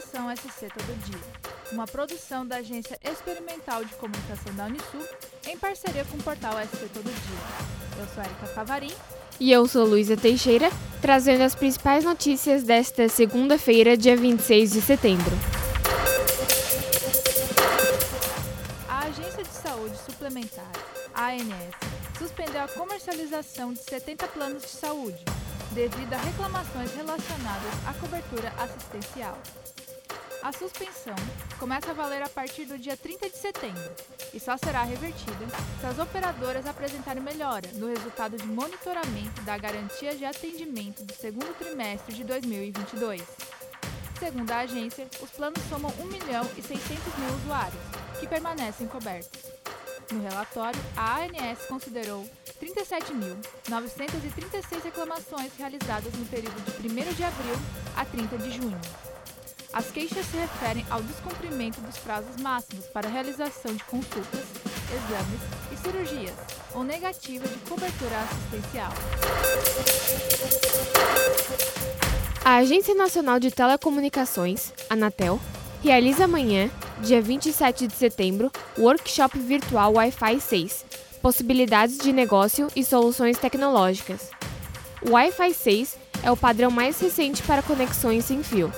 Atualização SC Todo Dia, uma produção da Agência Experimental de Comunicação da Unisul em parceria com o portal SC Todo Dia. Eu sou Erika Favarim. E eu sou Luísa Teixeira, trazendo as principais notícias desta segunda-feira, dia 26 de setembro. A Agência de Saúde Suplementar, ANS, suspendeu a comercialização de 70 planos de saúde, devido a reclamações relacionadas à cobertura assistencial. A suspensão começa a valer a partir do dia 30 de setembro e só será revertida se as operadoras apresentarem melhora no resultado de monitoramento da garantia de atendimento do segundo trimestre de 2022. Segundo a agência, os planos somam 1 milhão e 600 mil usuários, que permanecem cobertos. No relatório, a ANS considerou 37.936 reclamações realizadas no período de 1 de abril a 30 de junho. As queixas se referem ao descumprimento dos prazos máximos para realização de consultas, exames e cirurgias, ou negativa de cobertura assistencial. A Agência Nacional de Telecomunicações, Anatel, realiza amanhã, dia 27 de setembro, o workshop virtual Wi-Fi 6, possibilidades de negócio e soluções tecnológicas. O Wi-Fi 6 é o padrão mais recente para conexões sem fio.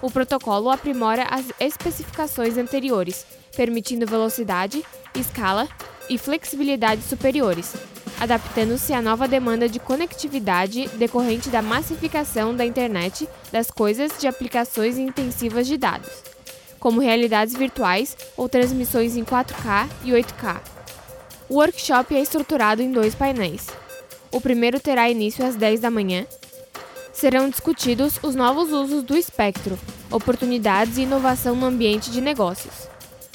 O protocolo aprimora as especificações anteriores, permitindo velocidade, escala e flexibilidade superiores, adaptando-se à nova demanda de conectividade decorrente da massificação da internet das coisas de aplicações intensivas de dados, como realidades virtuais ou transmissões em 4K e 8K. O workshop é estruturado em dois painéis. O primeiro terá início às 10 da manhã. Serão discutidos os novos usos do espectro, oportunidades e inovação no ambiente de negócios.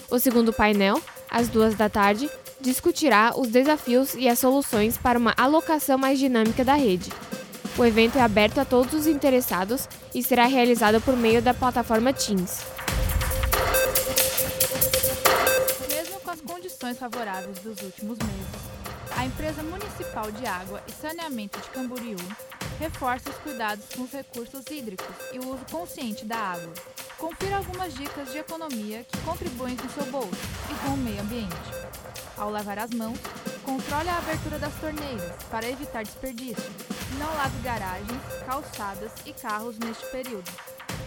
O segundo painel, às duas da tarde, discutirá os desafios e as soluções para uma alocação mais dinâmica da rede. O evento é aberto a todos os interessados e será realizado por meio da plataforma Teams. condições favoráveis dos últimos meses, a empresa municipal de água e saneamento de Camboriú reforça os cuidados com os recursos hídricos e o uso consciente da água. Confira algumas dicas de economia que contribuem com seu bolso e com o meio ambiente. Ao lavar as mãos, controle a abertura das torneiras para evitar desperdício. Não lave garagens, calçadas e carros neste período.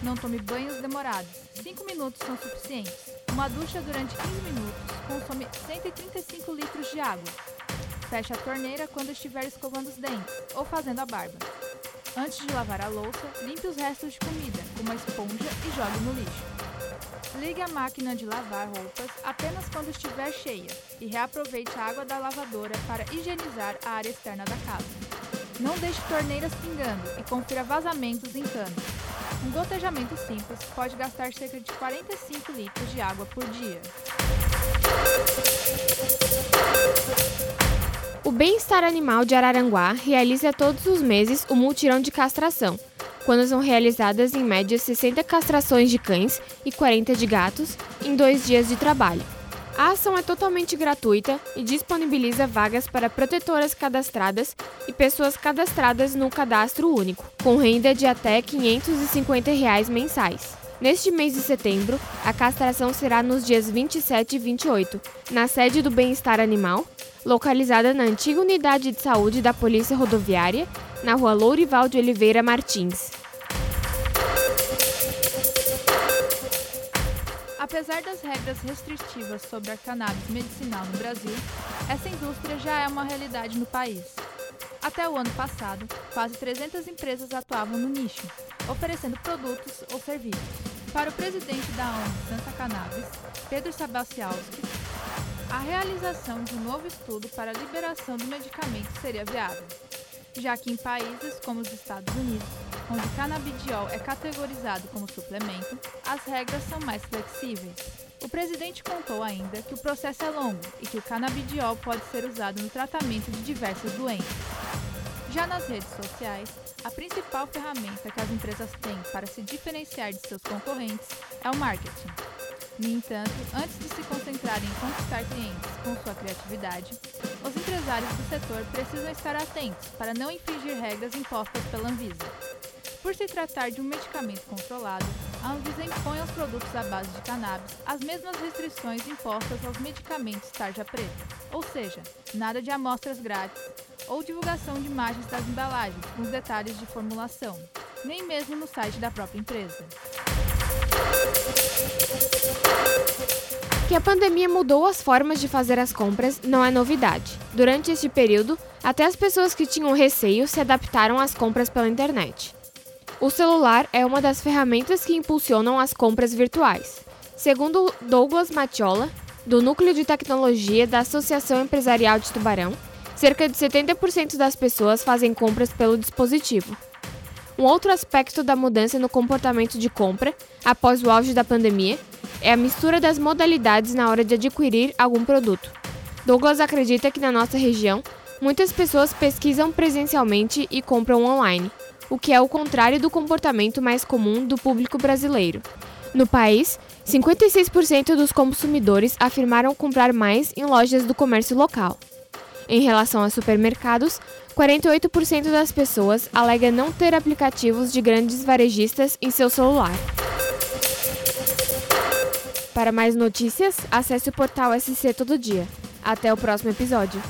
Não tome banhos demorados. 5 minutos são suficientes. Uma ducha durante 15 minutos consome 135 litros de água. Feche a torneira quando estiver escovando os dentes ou fazendo a barba. Antes de lavar a louça, limpe os restos de comida com uma esponja e jogue no lixo. Ligue a máquina de lavar roupas apenas quando estiver cheia e reaproveite a água da lavadora para higienizar a área externa da casa. Não deixe torneiras pingando e confira vazamentos em canos. Um gotejamento simples pode gastar cerca de 45 litros de água por dia. O Bem-Estar Animal de Araranguá realiza todos os meses o multirão de castração, quando são realizadas em média 60 castrações de cães e 40 de gatos em dois dias de trabalho. A ação é totalmente gratuita e disponibiliza vagas para protetoras cadastradas e pessoas cadastradas no cadastro único, com renda de até 550 reais mensais. Neste mês de setembro, a castração será nos dias 27 e 28, na sede do Bem-Estar Animal, localizada na antiga unidade de saúde da Polícia Rodoviária, na rua Lourival de Oliveira Martins. Apesar das regras restritivas sobre a cannabis medicinal no Brasil, essa indústria já é uma realidade no país. Até o ano passado, quase 300 empresas atuavam no nicho, oferecendo produtos ou serviços. Para o presidente da ONG Santa Cannabis, Pedro Sabacialski, a realização de um novo estudo para a liberação do medicamento seria viável, já que em países como os Estados Unidos, onde canabidiol é categorizado como suplemento, as regras são mais flexíveis. O presidente contou ainda que o processo é longo e que o canabidiol pode ser usado no tratamento de diversas doenças. Já nas redes sociais, a principal ferramenta que as empresas têm para se diferenciar de seus concorrentes é o marketing. No entanto, antes de se concentrarem em conquistar clientes com sua criatividade, os empresários do setor precisam estar atentos para não infringir regras impostas pela Anvisa. Por se tratar de um medicamento controlado, a Anvisa impõe aos produtos à base de cannabis as mesmas restrições impostas aos medicamentos tarja preta, ou seja, nada de amostras grátis ou divulgação de imagens das embalagens com os detalhes de formulação, nem mesmo no site da própria empresa. Que a pandemia mudou as formas de fazer as compras não é novidade. Durante este período, até as pessoas que tinham receio se adaptaram às compras pela internet. O celular é uma das ferramentas que impulsionam as compras virtuais. Segundo Douglas Matiola, do Núcleo de Tecnologia da Associação Empresarial de Tubarão, cerca de 70% das pessoas fazem compras pelo dispositivo. Um outro aspecto da mudança no comportamento de compra, após o auge da pandemia, é a mistura das modalidades na hora de adquirir algum produto. Douglas acredita que na nossa região, muitas pessoas pesquisam presencialmente e compram online, o que é o contrário do comportamento mais comum do público brasileiro. No país, 56% dos consumidores afirmaram comprar mais em lojas do comércio local. Em relação a supermercados, 48% das pessoas alega não ter aplicativos de grandes varejistas em seu celular. Para mais notícias, acesse o portal SC Todo Dia. Até o próximo episódio.